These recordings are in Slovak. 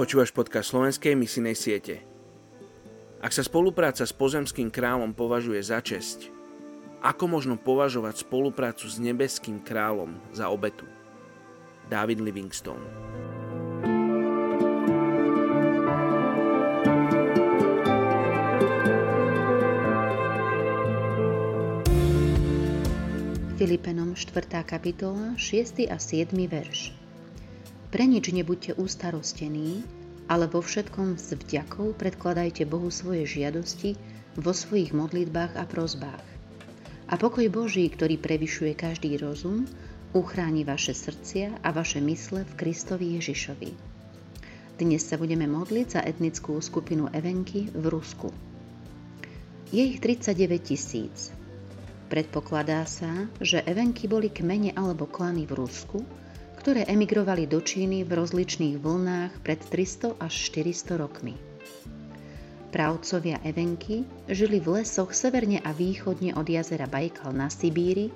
Počúvaš podcast slovenskej misinej siete. Ak sa spolupráca s pozemským kráľom považuje za česť, ako možno považovať spoluprácu s nebeským kráľom za obetu? David Livingstone Filipenom 4. kapitola 6. a 7. verš. Pre nič nebuďte ustarostení, ale vo všetkom s vďakou predkladajte Bohu svoje žiadosti vo svojich modlitbách a prozbách. A pokoj Boží, ktorý prevyšuje každý rozum, uchráni vaše srdcia a vaše mysle v Kristovi Ježišovi. Dnes sa budeme modliť za etnickú skupinu Evenky v Rusku. Je ich 39 tisíc. Predpokladá sa, že Evenky boli kmene alebo klany v Rusku, ktoré emigrovali do Číny v rozličných vlnách pred 300 až 400 rokmi. Právcovia Evenky žili v lesoch severne a východne od jazera Bajkal na Sibíri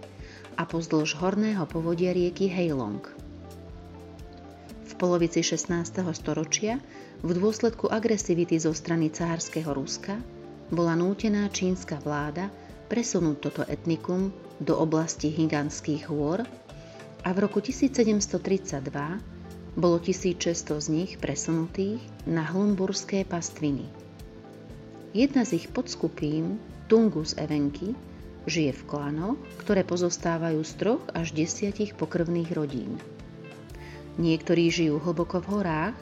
a pozdĺž horného povodia rieky Heilong. V polovici 16. storočia v dôsledku agresivity zo strany cárskeho Ruska bola nútená čínska vláda presunúť toto etnikum do oblasti Higanských hôr a v roku 1732 bolo 1600 z nich presunutých na Hlumburské pastviny. Jedna z ich podskupín, Tungus evenky, žije v klanoch, ktoré pozostávajú z troch až desiatich pokrvných rodín. Niektorí žijú hlboko v horách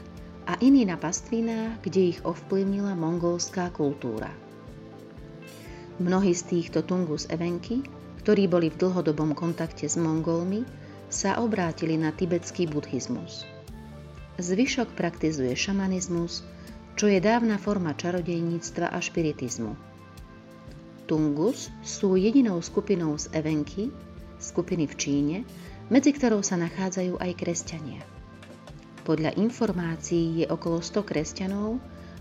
a iní na pastvinách, kde ich ovplyvnila mongolská kultúra. Mnohí z týchto Tungus evenky, ktorí boli v dlhodobom kontakte s Mongolmi, sa obrátili na tibetský buddhizmus. Zvyšok praktizuje šamanizmus, čo je dávna forma čarodejníctva a špiritizmu. Tungus sú jedinou skupinou z Evenky, skupiny v Číne, medzi ktorou sa nachádzajú aj kresťania. Podľa informácií je okolo 100 kresťanov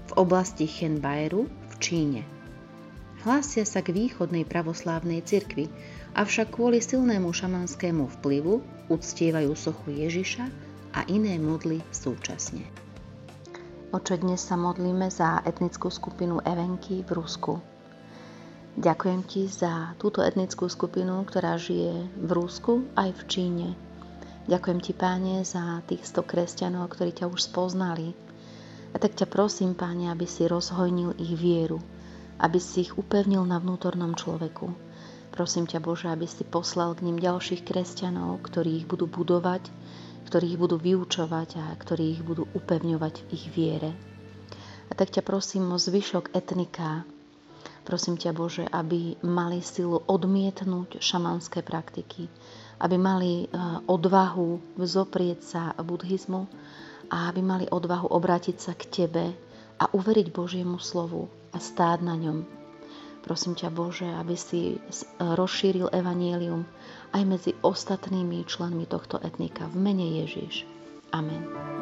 v oblasti Chenbairu v Číne. Hlásia sa k východnej pravoslávnej cirkvi, avšak kvôli silnému šamanskému vplyvu uctievajú sochu Ježiša a iné modly súčasne. Oče, dnes sa modlíme za etnickú skupinu Evenky v Rusku. Ďakujem ti za túto etnickú skupinu, ktorá žije v Rusku aj v Číne. Ďakujem ti, páne, za tých 100 kresťanov, ktorí ťa už spoznali. A tak ťa prosím, páne, aby si rozhojnil ich vieru, aby si ich upevnil na vnútornom človeku. Prosím ťa Bože, aby si poslal k ním ďalších kresťanov, ktorí ich budú budovať, ktorí ich budú vyučovať a ktorí ich budú upevňovať v ich viere. A tak ťa prosím o zvyšok etnika. Prosím ťa Bože, aby mali silu odmietnúť šamanské praktiky, aby mali e, odvahu vzoprieť sa buddhizmu a aby mali odvahu obrátiť sa k Tebe a uveriť Božiemu slovu a stáť na ňom. Prosím ťa Bože, aby si rozšíril evanielium aj medzi ostatnými členmi tohto etnika v mene Ježiš. Amen.